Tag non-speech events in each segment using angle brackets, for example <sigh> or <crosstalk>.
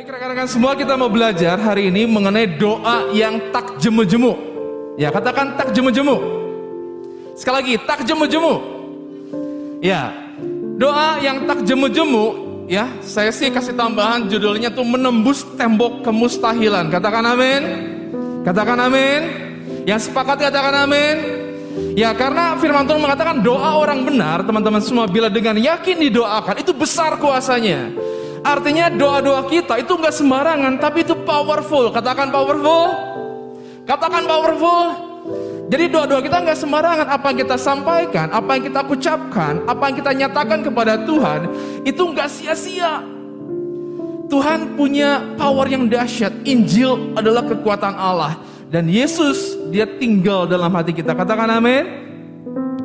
Baik rekan-rekan semua kita mau belajar hari ini mengenai doa yang tak jemu-jemu. Ya katakan tak jemu-jemu. Sekali lagi tak jemu-jemu. Ya doa yang tak jemu-jemu ya saya sih kasih tambahan judulnya tuh menembus tembok kemustahilan. Katakan amin. Katakan amin. Yang sepakat katakan amin. Ya karena firman Tuhan mengatakan doa orang benar teman-teman semua bila dengan yakin didoakan itu besar kuasanya. Artinya doa-doa kita itu nggak sembarangan, tapi itu powerful. Katakan powerful. Katakan powerful. Jadi doa-doa kita nggak sembarangan. Apa yang kita sampaikan, apa yang kita ucapkan, apa yang kita nyatakan kepada Tuhan, itu nggak sia-sia. Tuhan punya power yang dahsyat. Injil adalah kekuatan Allah. Dan Yesus, dia tinggal dalam hati kita. Katakan amin.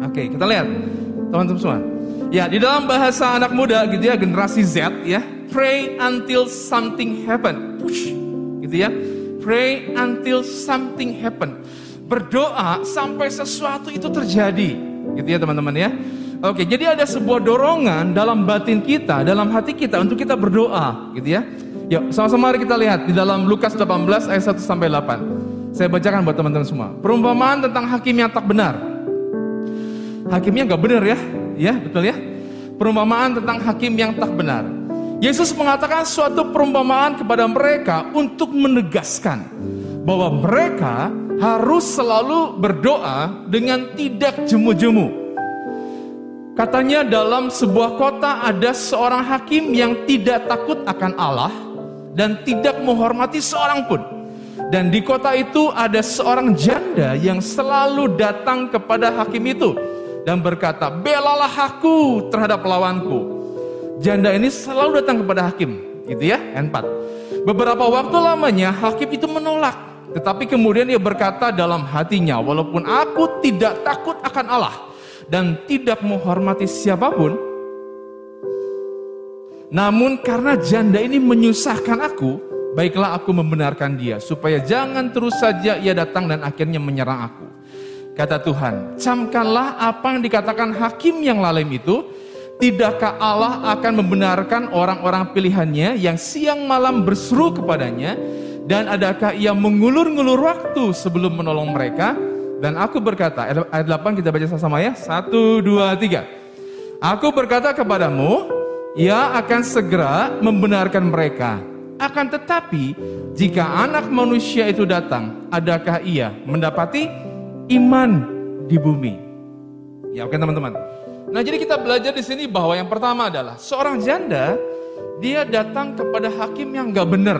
Oke, kita lihat. Teman-teman semua. Ya, di dalam bahasa anak muda gitu ya, generasi Z ya, pray until something happen. Push, gitu ya. Pray until something happen. Berdoa sampai sesuatu itu terjadi. Gitu ya teman-teman ya. Oke, jadi ada sebuah dorongan dalam batin kita, dalam hati kita untuk kita berdoa, gitu ya. Yuk, sama-sama mari kita lihat di dalam Lukas 18 ayat 1 sampai 8. Saya bacakan buat teman-teman semua. Perumpamaan tentang hakim yang tak benar. Hakimnya nggak benar ya, ya betul ya. Perumpamaan tentang hakim yang tak benar. Yesus mengatakan suatu perumpamaan kepada mereka untuk menegaskan bahwa mereka harus selalu berdoa dengan tidak jemu-jemu. Katanya dalam sebuah kota ada seorang hakim yang tidak takut akan Allah dan tidak menghormati seorang pun. Dan di kota itu ada seorang janda yang selalu datang kepada hakim itu dan berkata, "Belalah aku terhadap lawanku." Janda ini selalu datang kepada hakim, gitu ya, N4. Beberapa waktu lamanya hakim itu menolak, tetapi kemudian dia berkata dalam hatinya, walaupun aku tidak takut akan Allah dan tidak menghormati siapa pun, namun karena janda ini menyusahkan aku, baiklah aku membenarkan dia supaya jangan terus saja ia datang dan akhirnya menyerang aku. Kata Tuhan, camkanlah apa yang dikatakan hakim yang lalim itu, Tidakkah Allah akan membenarkan orang-orang pilihannya yang siang malam berseru kepadanya dan adakah ia mengulur-ngulur waktu sebelum menolong mereka? Dan aku berkata, ayat 8 kita baca sama-sama ya. Satu, dua, tiga. Aku berkata kepadamu, ia akan segera membenarkan mereka. Akan tetapi, jika anak manusia itu datang, adakah ia mendapati iman di bumi? Ya oke teman-teman. Nah, jadi kita belajar di sini bahwa yang pertama adalah seorang janda dia datang kepada hakim yang nggak benar.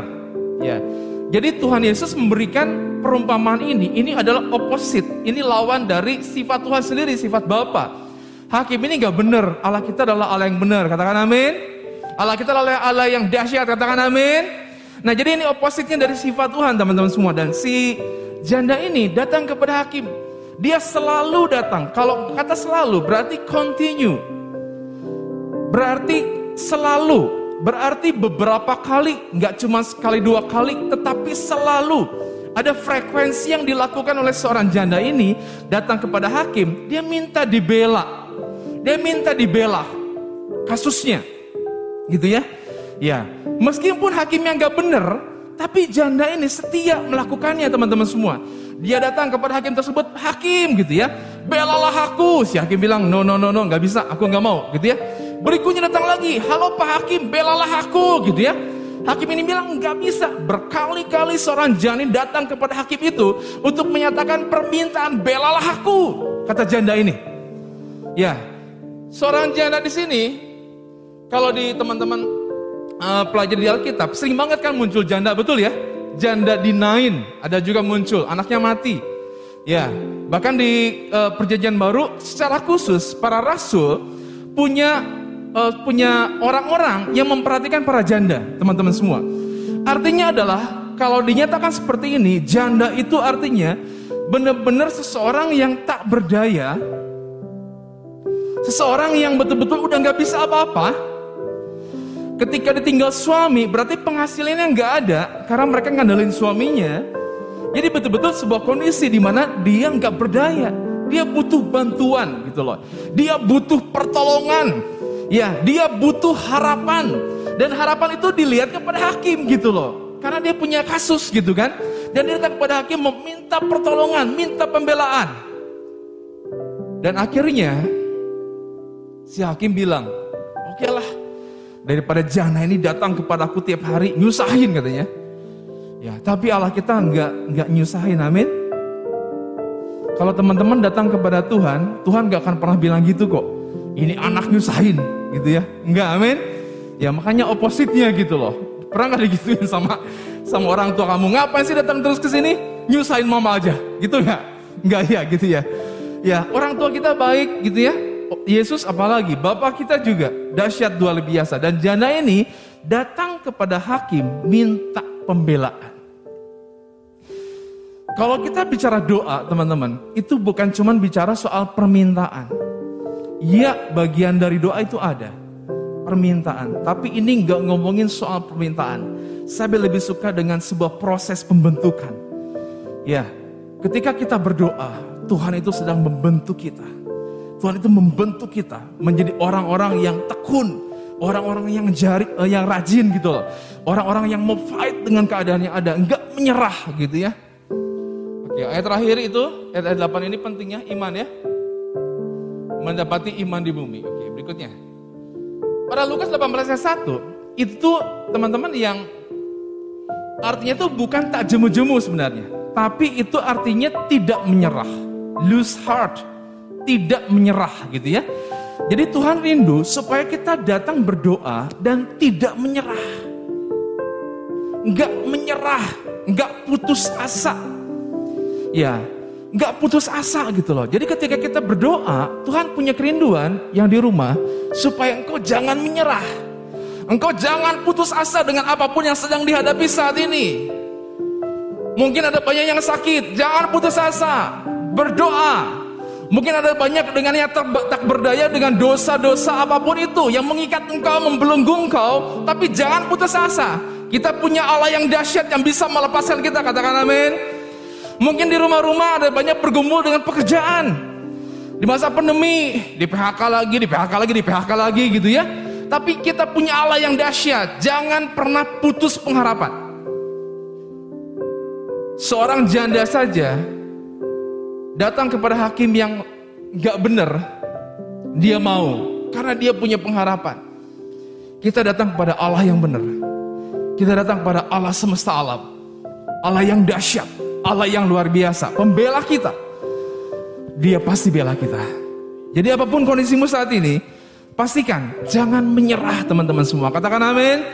Ya. Jadi Tuhan Yesus memberikan perumpamaan ini. Ini adalah oposit. Ini lawan dari sifat Tuhan sendiri, sifat Bapa. Hakim ini nggak benar. Allah kita adalah Allah yang benar. Katakan amin. Allah kita adalah Allah yang dahsyat. Katakan amin. Nah, jadi ini opositnya dari sifat Tuhan, teman-teman semua. Dan si janda ini datang kepada hakim. Dia selalu datang. Kalau kata selalu berarti continue. Berarti selalu. Berarti beberapa kali, nggak cuma sekali dua kali, tetapi selalu ada frekuensi yang dilakukan oleh seorang janda ini datang kepada hakim, dia minta dibela. Dia minta dibela kasusnya. Gitu ya. Ya, meskipun hakimnya nggak benar, tapi janda ini setia melakukannya teman-teman semua. Dia datang kepada hakim tersebut, hakim gitu ya. Belalah aku. Si hakim bilang, no, no, no, no, nggak bisa, aku nggak mau gitu ya. Berikutnya datang lagi, halo Pak Hakim, belalah aku gitu ya. Hakim ini bilang nggak bisa. Berkali-kali seorang janin datang kepada hakim itu untuk menyatakan permintaan belalah aku, kata janda ini. Ya, seorang janda di sini, kalau di teman-teman uh, pelajari di Alkitab, sering banget kan muncul janda, betul ya? Janda di Nain ada juga muncul, anaknya mati. Ya, bahkan di uh, perjanjian baru secara khusus para rasul punya uh, punya orang-orang yang memperhatikan para janda, teman-teman semua. Artinya adalah kalau dinyatakan seperti ini, janda itu artinya benar-benar seseorang yang tak berdaya, seseorang yang betul-betul udah nggak bisa apa-apa, Ketika ditinggal suami, berarti penghasilannya nggak ada karena mereka ngandalin suaminya. Jadi betul-betul sebuah kondisi di mana dia nggak berdaya, dia butuh bantuan gitu loh. Dia butuh pertolongan, ya dia butuh harapan, Dan harapan itu dilihat kepada hakim gitu loh. Karena dia punya kasus gitu kan. Dan dia datang kepada hakim meminta pertolongan, minta pembelaan. Dan akhirnya si hakim bilang, oke okay lah daripada jana ini datang kepada aku tiap hari nyusahin katanya. Ya, tapi Allah kita nggak nggak nyusahin, amin. Kalau teman-teman datang kepada Tuhan, Tuhan nggak akan pernah bilang gitu kok. Ini anak nyusahin, gitu ya. Nggak, amin. Ya makanya opositnya gitu loh. Pernah nggak digituin sama sama orang tua kamu? Ngapain sih datang terus ke sini? Nyusahin mama aja, gitu nggak? Nggak ya, gitu ya. Ya orang tua kita baik, gitu ya Yesus apalagi, Bapak kita juga dahsyat dua lebih biasa. Dan janda ini datang kepada hakim minta pembelaan. Kalau kita bicara doa teman-teman, itu bukan cuma bicara soal permintaan. Iya bagian dari doa itu ada, permintaan. Tapi ini nggak ngomongin soal permintaan. Saya lebih suka dengan sebuah proses pembentukan. Ya, ketika kita berdoa, Tuhan itu sedang membentuk kita Tuhan itu membentuk kita menjadi orang-orang yang tekun, orang-orang yang jari, uh, yang rajin gitu loh. Orang-orang yang mau fight dengan keadaan yang ada, enggak menyerah gitu ya. Oke, ayat terakhir itu, ayat 8 ini pentingnya iman ya. Mendapati iman di bumi. Oke, berikutnya. Pada Lukas 18 ayat 1, itu teman-teman yang artinya itu bukan tak jemu-jemu sebenarnya. Tapi itu artinya tidak menyerah. Lose heart tidak menyerah gitu ya. Jadi Tuhan rindu supaya kita datang berdoa dan tidak menyerah. Enggak menyerah, enggak putus asa. Ya, enggak putus asa gitu loh. Jadi ketika kita berdoa, Tuhan punya kerinduan yang di rumah supaya engkau jangan menyerah. Engkau jangan putus asa dengan apa pun yang sedang dihadapi saat ini. Mungkin ada banyak yang sakit, jangan putus asa. Berdoa, Mungkin ada banyak dengan yang tak berdaya dengan dosa-dosa apa pun itu yang mengikat engkau, membelenggu engkau, tapi jangan putus asa. Kita punya Allah yang dahsyat yang bisa melepaskan kita, katakan amin. Mungkin di rumah-rumah ada banyak bergumul dengan pekerjaan. Di masa pandemi, di PHK lagi, di PHK lagi, di PHK lagi gitu ya. Tapi kita punya Allah yang dahsyat, jangan pernah putus pengharapan. Seorang janda saja datang kepada hakim yang gak benar, dia mau karena dia punya pengharapan. Kita datang kepada Allah yang benar. Kita datang kepada Allah semesta alam. Allah yang dahsyat, Allah yang luar biasa, pembela kita. Dia pasti bela kita. Jadi apa pun kondisimu saat ini, pastikan jangan menyerah teman-teman semua. Katakan amin.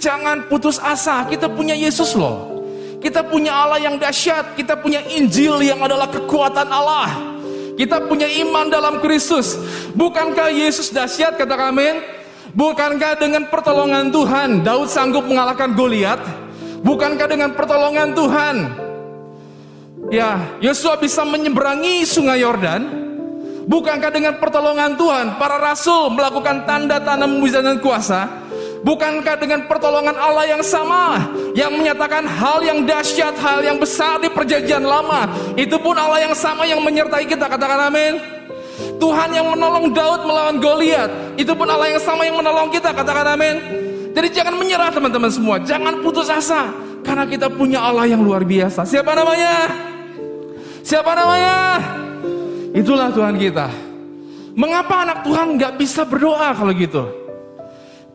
Jangan putus asa, kita punya Yesus loh. Kita punya Allah yang dahsyat, kita punya Injil yang adalah kekuatan Allah. Kita punya iman dalam Kristus. Bukankah Yesus dahsyat kata kami? Bukankah dengan pertolongan Tuhan Daud sanggup mengalahkan Goliat? Bukankah dengan pertolongan Tuhan ya Yosua bisa menyeberangi sungai Yordan? Bukankah dengan pertolongan Tuhan para rasul melakukan tanda-tanda mujizat dan kuasa? Bukankah dengan pertolongan Allah yang sama yang menyatakan hal yang dahsyat, hal yang besar di perjanjian lama, itu pun Allah yang sama yang menyertai kita. Katakan amin. Tuhan yang menolong Daud melawan Goliat, itu pun Allah yang sama yang menolong kita. Katakan amin. Jadi jangan menyerah teman-teman semua, jangan putus asa karena kita punya Allah yang luar biasa. Siapa namanya? Siapa namanya? Itulah Tuhan kita. Mengapa anak Tuhan nggak bisa berdoa kalau gitu?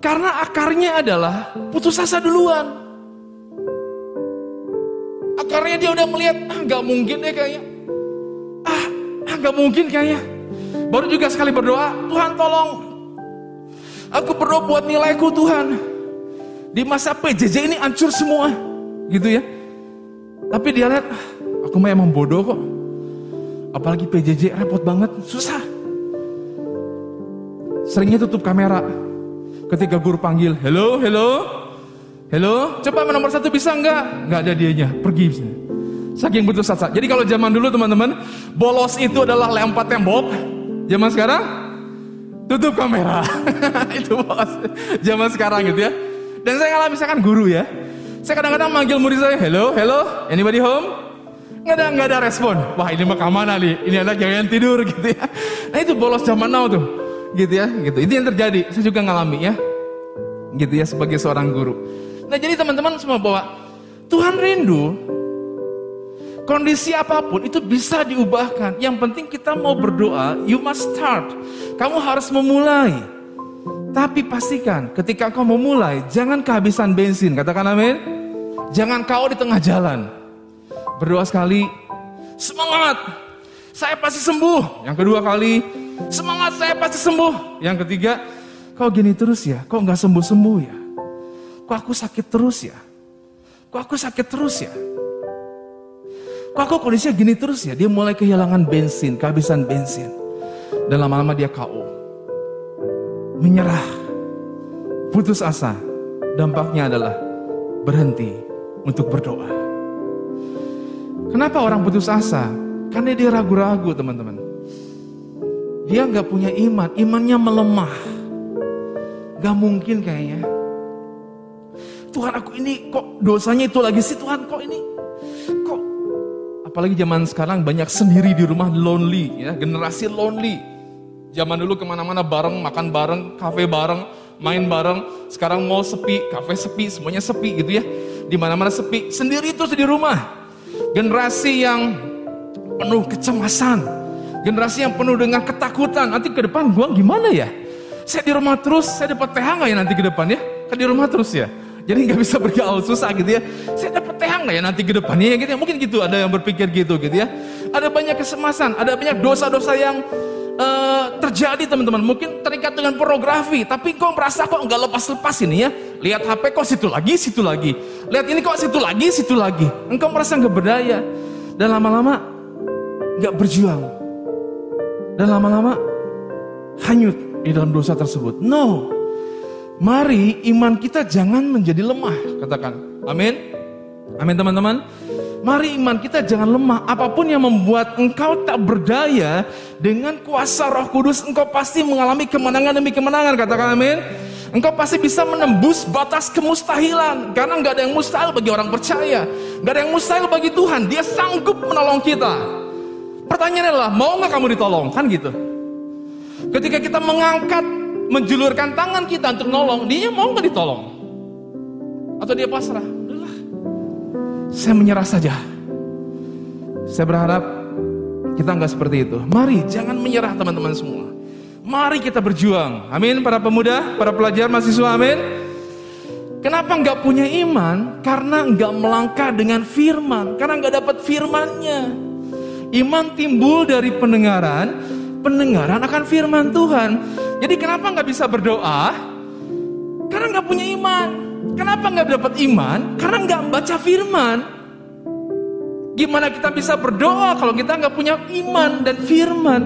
Karena akarnya adalah putus asa duluan. Akarnya dia udah melihat, ah gak mungkin deh kayaknya. Ah, ah gak mungkin kayaknya. Baru juga sekali berdoa, Tuhan tolong. Aku berdoa buat nilaiku Tuhan. Di masa PJJ ini hancur semua. Gitu ya. Tapi dia lihat, ah, aku mah emang bodoh kok. Apalagi PJJ repot banget, susah. Seringnya tutup kamera, Ketika guru panggil, hello, hello, hello, coba nomor satu bisa enggak? Enggak ada dianya, pergi. Saking butuh sasa. Jadi kalau zaman dulu teman-teman, bolos itu adalah lempar tembok. Zaman sekarang, tutup kamera. <laughs> itu bos. Zaman sekarang gitu ya. Dan saya ngalamin misalkan guru ya. Saya kadang-kadang manggil murid saya, hello, hello, anybody home? Nggak ada, nggak ada respon. Wah ini mah ke mana nih? Ini anak jangan tidur <laughs> gitu ya. Nah itu bolos zaman now tuh gitu ya gitu itu yang terjadi saya juga ngalami ya Gitu ya sebagai seorang guru. Nah jadi teman-teman semua bahwa Tuhan rindu kondisi apa pun itu bisa diubahkan. Yang penting kita mau berdoa, you must start. Kamu harus memulai. Tapi pastikan ketika kau memulai, jangan kehabisan bensin. Katakan amin. Jangan kau di tengah jalan. Berdoa sekali, semangat, saya pasti sembuh. Yang kedua kali, semangat saya pasti sembuh. Yang ketiga, kau gini terus ya, kok nggak sembuh-sembuh ya? Kok aku sakit terus ya? Kok aku sakit terus ya? Kok aku kondisinya gini terus ya? Dia mulai kehilangan bensin, kehabisan bensin. Dan lama-lama dia KO. Menyerah. Putus asa. Dampaknya adalah berhenti untuk berdoa. Kenapa orang putus asa? Karena dia ragu-ragu teman-teman. Dia nggak punya iman, imannya melemah. Gak mungkin kayaknya. Tuhan aku ini kok dosanya itu lagi sih Tuhan? Kok ini? Kok? Apalagi zaman sekarang banyak sendiri di rumah lonely ya. Generasi lonely. Zaman dulu ke mana-mana bareng makan bareng kafe bareng main bareng. Sekarang mall sepi kafe sepi semuanya sepi gitu ya. Di mana-mana sepi. Sendiri terus di rumah. Generasi yang penuh kecemasan generasi yang penuh dengan ketakutan nanti ke depan gua gimana ya saya di rumah terus saya dapat TH nggak ya nanti ke depan ya kan di rumah terus ya jadi nggak bisa bergaul <laughs> susah gitu ya. Saya dapat TH nggak ya nanti ke depannya ya gitu ya. Mungkin gitu ada yang berpikir gitu gitu ya. Ada banyak kesemasan, ada banyak dosa-dosa yang uh, terjadi teman-teman. Mungkin terikat dengan pornografi, tapi kok merasa kok nggak lepas-lepas ini ya. Lihat HP kok situ lagi, situ lagi. Lihat ini kok situ lagi, situ lagi. Engkau merasa nggak berdaya dan lama-lama nggak berjuang dan lama-lama hanyut di dalam dosa tersebut. No, Mari iman kita jangan menjadi lemah, katakan. Amin. Amin teman-teman. Mari iman kita jangan lemah. Apa pun yang membuat engkau tak berdaya dengan kuasa Roh Kudus, engkau pasti mengalami kemenangan demi kemenangan. Katakan amin. Engkau pasti bisa menembus batas kemustahilan karena nggak ada yang mustahil bagi orang percaya, nggak ada yang mustahil bagi Tuhan. Dia sanggup menolong kita. Pertanyaannya adalah mau nggak kamu ditolong? Kan gitu. Ketika kita mengangkat menjulurkan tangan kita untuk nolong, dia mau nggak ditolong? Atau dia pasrah? Udahlah, saya menyerah saja. Saya berharap kita nggak seperti itu. Mari jangan menyerah teman-teman semua. Mari kita berjuang. Amin para pemuda, para pelajar, mahasiswa, amin. Kenapa nggak punya iman? Karena nggak melangkah dengan firman. Karena nggak dapat firmannya. Iman timbul dari pendengaran, pendengaran akan firman Tuhan. Jadi kenapa nggak bisa berdoa? Karena nggak punya iman. Kenapa nggak dapat iman? Karena nggak baca firman. Gimana kita bisa berdoa kalau kita nggak punya iman dan firman?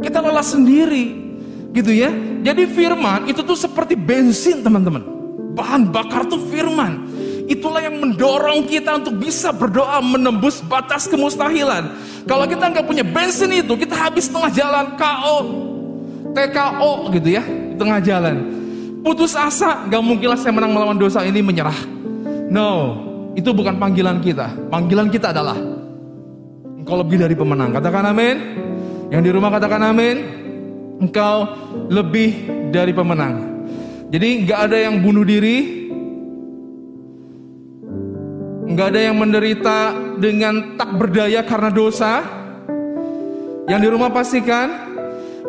Kita lelah sendiri, gitu ya. Jadi firman itu tuh seperti bensin teman-teman. Bahan bakar tuh firman. Itulah yang mendorong kita untuk bisa berdoa menembus batas kemustahilan. Kalau kita nggak punya bensin itu, kita habis tengah jalan KO, TKO gitu ya tengah jalan. Putus asa, gak mungkinlah saya menang melawan dosa ini menyerah. No, itu bukan panggilan kita. Panggilan kita adalah engkau lebih dari pemenang. Katakan amin. Yang di rumah katakan amin. Engkau lebih dari pemenang. Jadi nggak ada yang bunuh diri, nggak ada yang menderita dengan tak berdaya karena dosa. Yang di rumah pastikan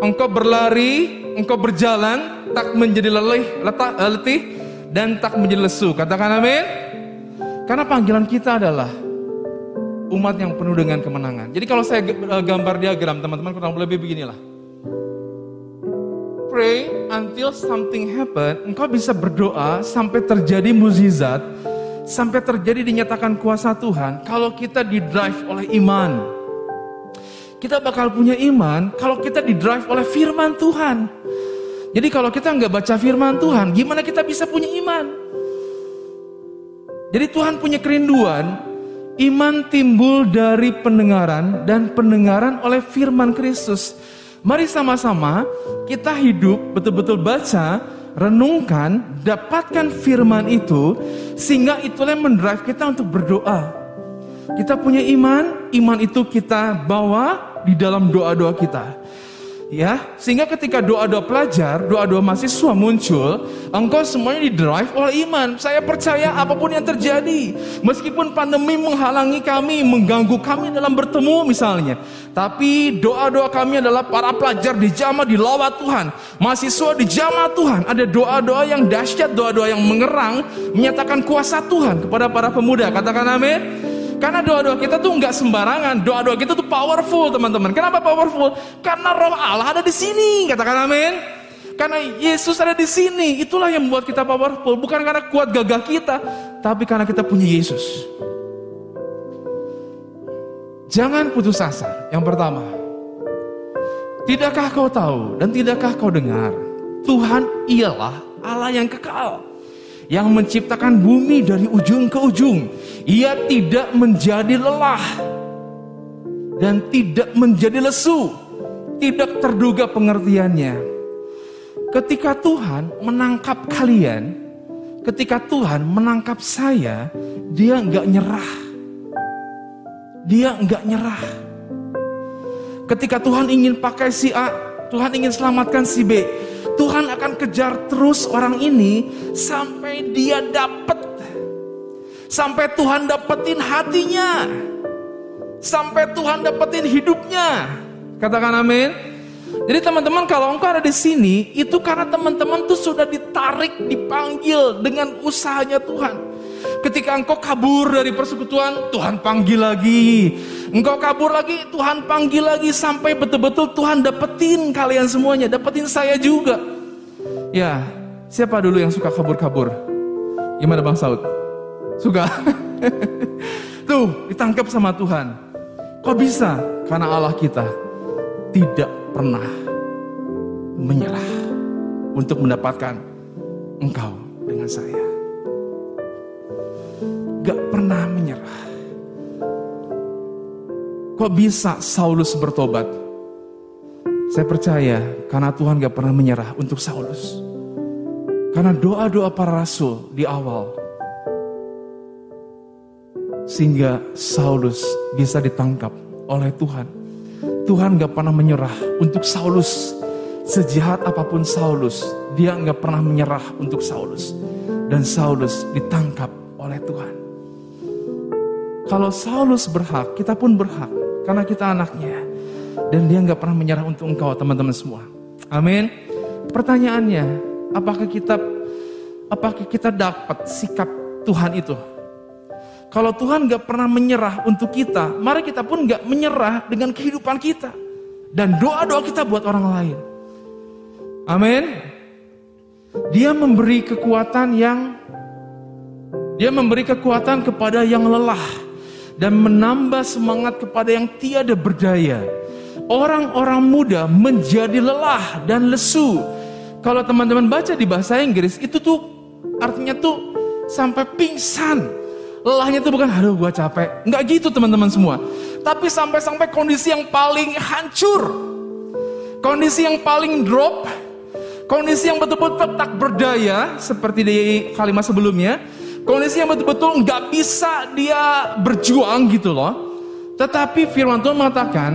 engkau berlari, engkau berjalan, tak menjadi lelih, letak, eh, letih, dan tak menjadi lesu. Katakan amin. Karena panggilan kita adalah umat yang penuh dengan kemenangan. Jadi kalau saya eh, gambar diagram, teman-teman kurang lebih beginilah. Pray until something happen. Engkau bisa berdoa sampai terjadi mukjizat, sampai terjadi dinyatakan kuasa Tuhan. Kalau kita di drive oleh iman, kita bakal punya iman kalau kita di drive oleh firman Tuhan. Jadi kalau kita nggak baca firman Tuhan, gimana kita bisa punya iman? Jadi Tuhan punya kerinduan, iman timbul dari pendengaran dan pendengaran oleh firman Kristus. Mari sama-sama kita hidup betul-betul baca, renungkan, dapatkan firman itu sehingga itulah yang mendrive kita untuk berdoa. Kita punya iman, iman itu kita bawa di dalam doa-doa kita. Ya, sehingga ketika doa-doa pelajar, doa-doa mahasiswa muncul, engkau semuanya didrive oleh iman. Saya percaya apa pun yang terjadi, meskipun pandemi menghalangi kami, mengganggu kami dalam bertemu misalnya, tapi doa-doa kami adalah para pelajar di jamaah di lawat Tuhan, mahasiswa di jamaah Tuhan, ada doa-doa yang dahsyat, doa-doa yang mengerang, menyatakan kuasa Tuhan kepada para pemuda. Katakan amin. Karena doa-doa kita tuh nggak sembarangan, doa-doa kita tuh powerful teman-teman. Kenapa powerful? Karena roh Allah ada di sini, katakan amin. Karena Yesus ada di sini, itulah yang membuat kita powerful. Bukan karena kuat gagah kita, tapi karena kita punya Yesus. Jangan putus asa. Yang pertama, tidakkah kau tahu dan tidakkah kau dengar? Tuhan ialah Allah yang kekal yang menciptakan bumi dari ujung ke ujung. Ia tidak menjadi lelah dan tidak menjadi lesu, tidak terduga pengertiannya. Ketika Tuhan menangkap kalian, ketika Tuhan menangkap saya, dia nggak nyerah. Dia nggak nyerah. Ketika Tuhan ingin pakai si A, Tuhan ingin selamatkan si B, Tuhan akan kejar terus orang ini sampai dia dapat. Sampai Tuhan dapetin hatinya. Sampai Tuhan dapetin hidupnya. Katakan amin. Jadi teman-teman kalau engkau ada di sini itu karena teman-teman tuh sudah ditarik, dipanggil dengan usahanya Tuhan. Ketika engkau kabur dari persekutuan, Tuhan panggil lagi. Engkau kabur lagi, Tuhan panggil lagi sampai betul-betul Tuhan dapetin kalian semuanya, dapetin saya juga. Ya, siapa dulu yang suka kabur-kabur? Gimana Bang Saud? Suka? <laughs> Tuh, ditangkap sama Tuhan. Kok bisa? Karena Allah kita tidak pernah menyerah untuk mendapatkan engkau dengan saya. Gak pernah menyerah. Kok bisa Saulus bertobat? Saya percaya karena Tuhan gak pernah menyerah untuk Saulus. Karena doa-doa para rasul di awal. Sehingga Saulus bisa ditangkap oleh Tuhan. Tuhan gak pernah menyerah untuk Saulus. Sejahat apa pun Saulus, dia gak pernah menyerah untuk Saulus. Dan Saulus ditangkap oleh Tuhan. Kalau Saulus berhak, kita pun berhak karena kita anaknya. Dan dia nggak pernah menyerah untuk engkau teman-teman semua. Amin. Pertanyaannya, apakah kita apakah kita dapat sikap Tuhan itu? Kalau Tuhan nggak pernah menyerah untuk kita, mari kita pun nggak menyerah dengan kehidupan kita dan doa-doa kita buat orang lain. Amin. Dia memberi kekuatan yang dia memberi kekuatan kepada yang lelah dan menambah semangat kepada yang tiada berdaya. Orang-orang muda menjadi lelah dan lesu. Kalau teman-teman baca di bahasa Inggris, itu tuh artinya tuh sampai pingsan. Lelahnya tuh bukan, aduh gua capek. Enggak gitu teman-teman semua. Tapi sampai-sampai kondisi yang paling hancur. Kondisi yang paling drop. Kondisi yang betul-betul tak berdaya. Seperti di kalimat sebelumnya Kondisi yang betul-betul nggak bisa dia berjuang gitu loh. Tetapi firman Tuhan mengatakan,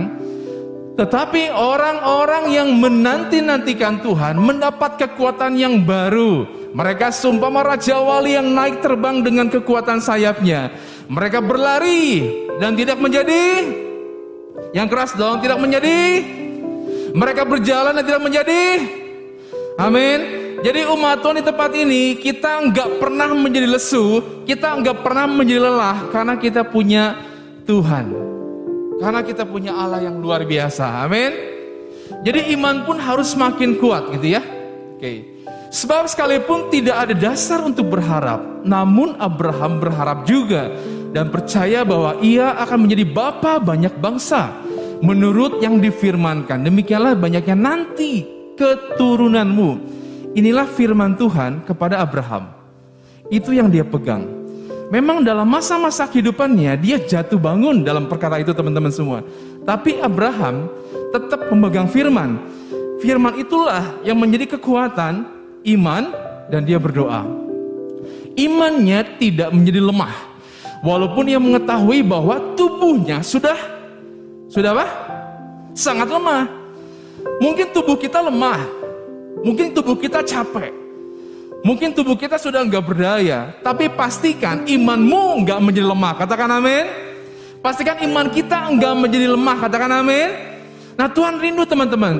tetapi orang-orang yang menanti-nantikan Tuhan mendapat kekuatan yang baru. Mereka sumpah Raja Wali yang naik terbang dengan kekuatan sayapnya. Mereka berlari dan tidak menjadi yang keras dong, tidak menjadi. Mereka berjalan dan tidak menjadi. Amin. Jadi umat Tuhan di tempat ini kita nggak pernah menjadi lesu, kita nggak pernah menjadi lelah karena kita punya Tuhan. Karena kita punya Allah yang luar biasa. Amin. Jadi iman pun harus semakin kuat gitu ya. Oke. Sebab sekalipun tidak ada dasar untuk berharap, namun Abraham berharap juga dan percaya bahwa ia akan menjadi bapa banyak bangsa. Menurut yang difirmankan, demikianlah banyaknya nanti keturunanmu. Inilah firman Tuhan kepada Abraham. Itu yang dia pegang. Memang dalam masa-masa kehidupannya dia jatuh bangun dalam perkara itu teman-teman semua. Tapi Abraham tetap memegang firman. Firman itulah yang menjadi kekuatan iman dan dia berdoa. Imannya tidak menjadi lemah. Walaupun ia mengetahui bahwa tubuhnya sudah sudah apa? Sangat lemah. Mungkin tubuh kita lemah, mungkin tubuh kita capek, mungkin tubuh kita sudah nggak berdaya, tapi pastikan imanmu nggak menjadi lemah. Katakan amin. Pastikan iman kita enggak menjadi lemah. Katakan amin. Nah Tuhan rindu teman-teman.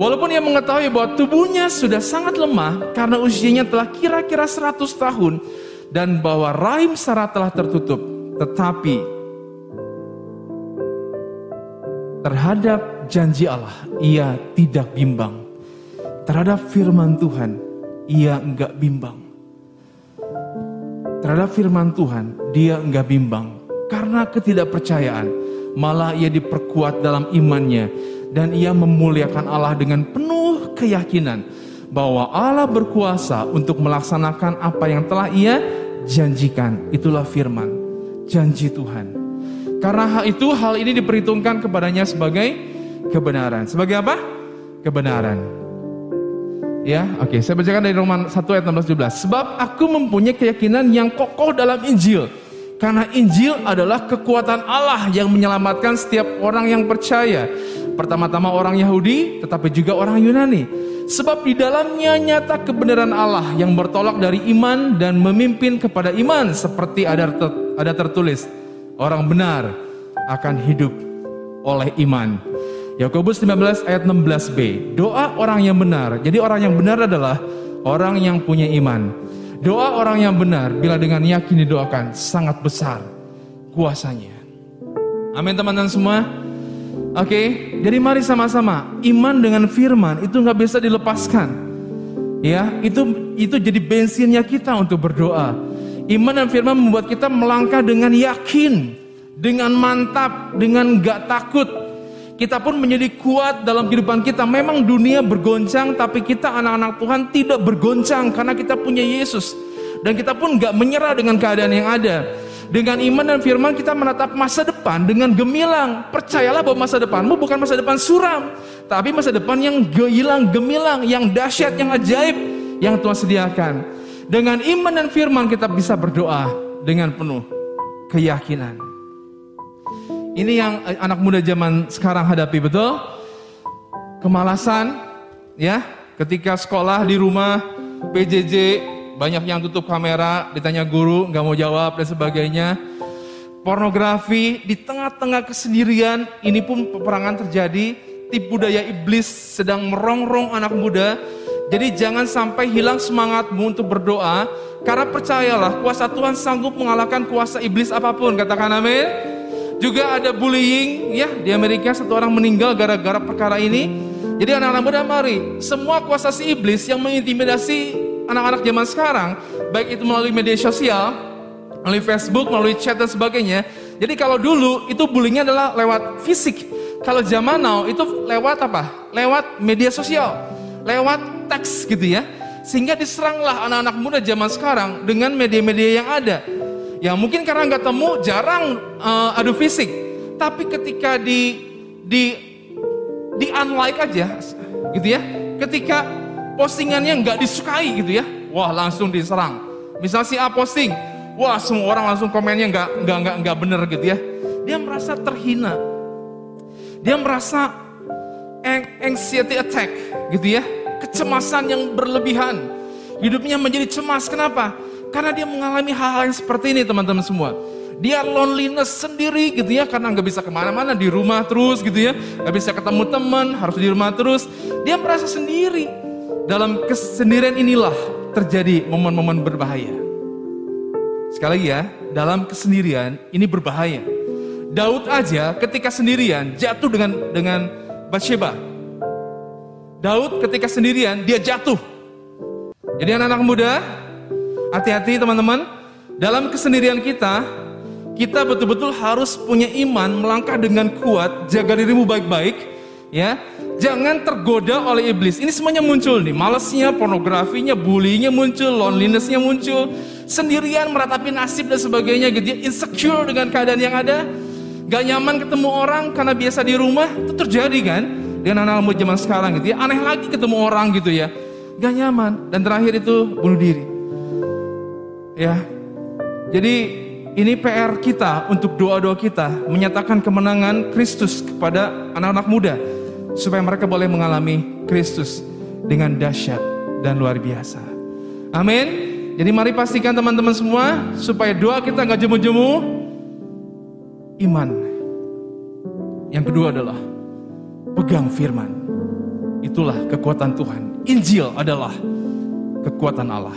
Walaupun ia mengetahui bahwa tubuhnya sudah sangat lemah karena usianya telah kira-kira 100 tahun dan bahwa rahim Sarah telah tertutup, tetapi terhadap janji Allah ia tidak bimbang. Terhadap firman Tuhan ia enggak bimbang. Terhadap firman Tuhan dia enggak bimbang karena ketidakpercayaan, malah ia diperkuat dalam imannya dan ia memuliakan Allah dengan penuh keyakinan bahwa Allah berkuasa untuk melaksanakan apa yang telah ia janjikan. Itulah firman, janji Tuhan. Karena hal itu, hal ini diperhitungkan kepadanya sebagai kebenaran. Sebagai apa? Kebenaran. Ya, oke. Okay. Saya bacakan dari Roman 1 ayat 16 17. Sebab aku mempunyai keyakinan yang kokoh dalam Injil karena Injil adalah kekuatan Allah yang menyelamatkan setiap orang yang percaya. Pertama-tama orang Yahudi, tetapi juga orang Yunani. Sebab di dalamnya nyata kebenaran Allah yang bertolak dari iman dan memimpin kepada iman seperti ada ada tertulis, orang benar akan hidup oleh iman. Yakobus 15 ayat 16b. Doa orang yang benar. Jadi orang yang benar adalah orang yang punya iman. Doa orang yang benar bila dengan yakin didoakan sangat besar kuasanya. Amin teman-teman semua. Oke, okay, jadi mari sama-sama iman dengan firman itu nggak bisa dilepaskan. Ya, itu itu jadi bensinnya kita untuk berdoa. Iman dan firman membuat kita melangkah dengan yakin, dengan mantap, dengan nggak takut, kita pun menjadi kuat dalam kehidupan kita. Memang dunia bergoncang, tapi kita anak-anak Tuhan tidak bergoncang karena kita punya Yesus. Dan kita pun gak menyerah dengan keadaan yang ada. Dengan iman dan firman kita menatap masa depan dengan gemilang. Percayalah bahwa masa depanmu bukan masa depan suram. Tapi masa depan yang gemilang, gemilang, yang dahsyat, yang ajaib yang Tuhan sediakan. Dengan iman dan firman kita bisa berdoa dengan penuh keyakinan. Ini yang anak muda zaman sekarang hadapi betul. Kemalasan, ya. Ketika sekolah di rumah, PJJ, banyak yang tutup kamera, ditanya guru, nggak mau jawab dan sebagainya. Pornografi di tengah-tengah kesendirian, ini pun peperangan terjadi. Tipu daya iblis sedang merongrong anak muda. Jadi jangan sampai hilang semangatmu untuk berdoa, karena percayalah kuasa Tuhan sanggup mengalahkan kuasa iblis apa pun. Katakan amin. Juga ada bullying ya di Amerika satu orang meninggal gara-gara perkara ini. Jadi anak-anak muda mari semua kuasa si iblis yang mengintimidasi anak-anak zaman sekarang baik itu melalui media sosial, melalui Facebook, melalui chat dan sebagainya. Jadi kalau dulu itu bullyingnya adalah lewat fisik. Kalau zaman now itu lewat apa? Lewat media sosial, lewat teks gitu ya. Sehingga diseranglah anak-anak muda zaman sekarang dengan media-media yang ada. Ya mungkin karena nggak temu jarang uh, adu fisik. Tapi ketika di di di unlike aja gitu ya. Ketika postingannya nggak disukai gitu ya. Wah langsung diserang. Misal si A posting, wah semua orang langsung komennya nggak nggak nggak nggak bener gitu ya. Dia merasa terhina. Dia merasa anxiety attack gitu ya. Kecemasan yang berlebihan. Hidupnya menjadi cemas. Kenapa? Karena dia mengalami hal-hal yang seperti ini teman-teman semua. Dia loneliness sendiri gitu ya, karena nggak bisa ke mana-mana di rumah terus gitu ya, nggak bisa ketemu teman, harus di rumah terus. Dia merasa sendiri. Dalam kesendirian inilah terjadi momen-momen berbahaya. Sekali lagi ya, dalam kesendirian ini berbahaya. Daud aja ketika sendirian jatuh dengan dengan Bathsheba. Daud ketika sendirian dia jatuh. Jadi anak-anak muda, Hati-hati teman-teman, dalam kesendirian kita, kita betul-betul harus punya iman, melangkah dengan kuat, jaga dirimu baik-baik, ya. Jangan tergoda oleh iblis. Ini semuanya muncul nih, malesnya, pornografinya, bullyingnya muncul, lonelinessnya muncul, sendirian meratapi nasib dan sebagainya gitu ya, insecure dengan keadaan yang ada, gak nyaman ketemu orang karena biasa di rumah, itu terjadi kan? Dengan anak-anak zaman sekarang gitu ya, aneh lagi ketemu orang gitu ya, gak nyaman. Dan terakhir itu bunuh diri. Ya. Jadi ini PR kita untuk doa-doa kita menyatakan kemenangan Kristus kepada anak-anak muda. supaya mereka boleh mengalami Kristus dengan dahsyat dan luar biasa. Amin. Jadi mari pastikan teman-teman semua supaya doa kita nggak jemu-jemu. Iman. Yang kedua adalah pegang firman. Itulah kekuatan Tuhan. Injil adalah kekuatan Allah.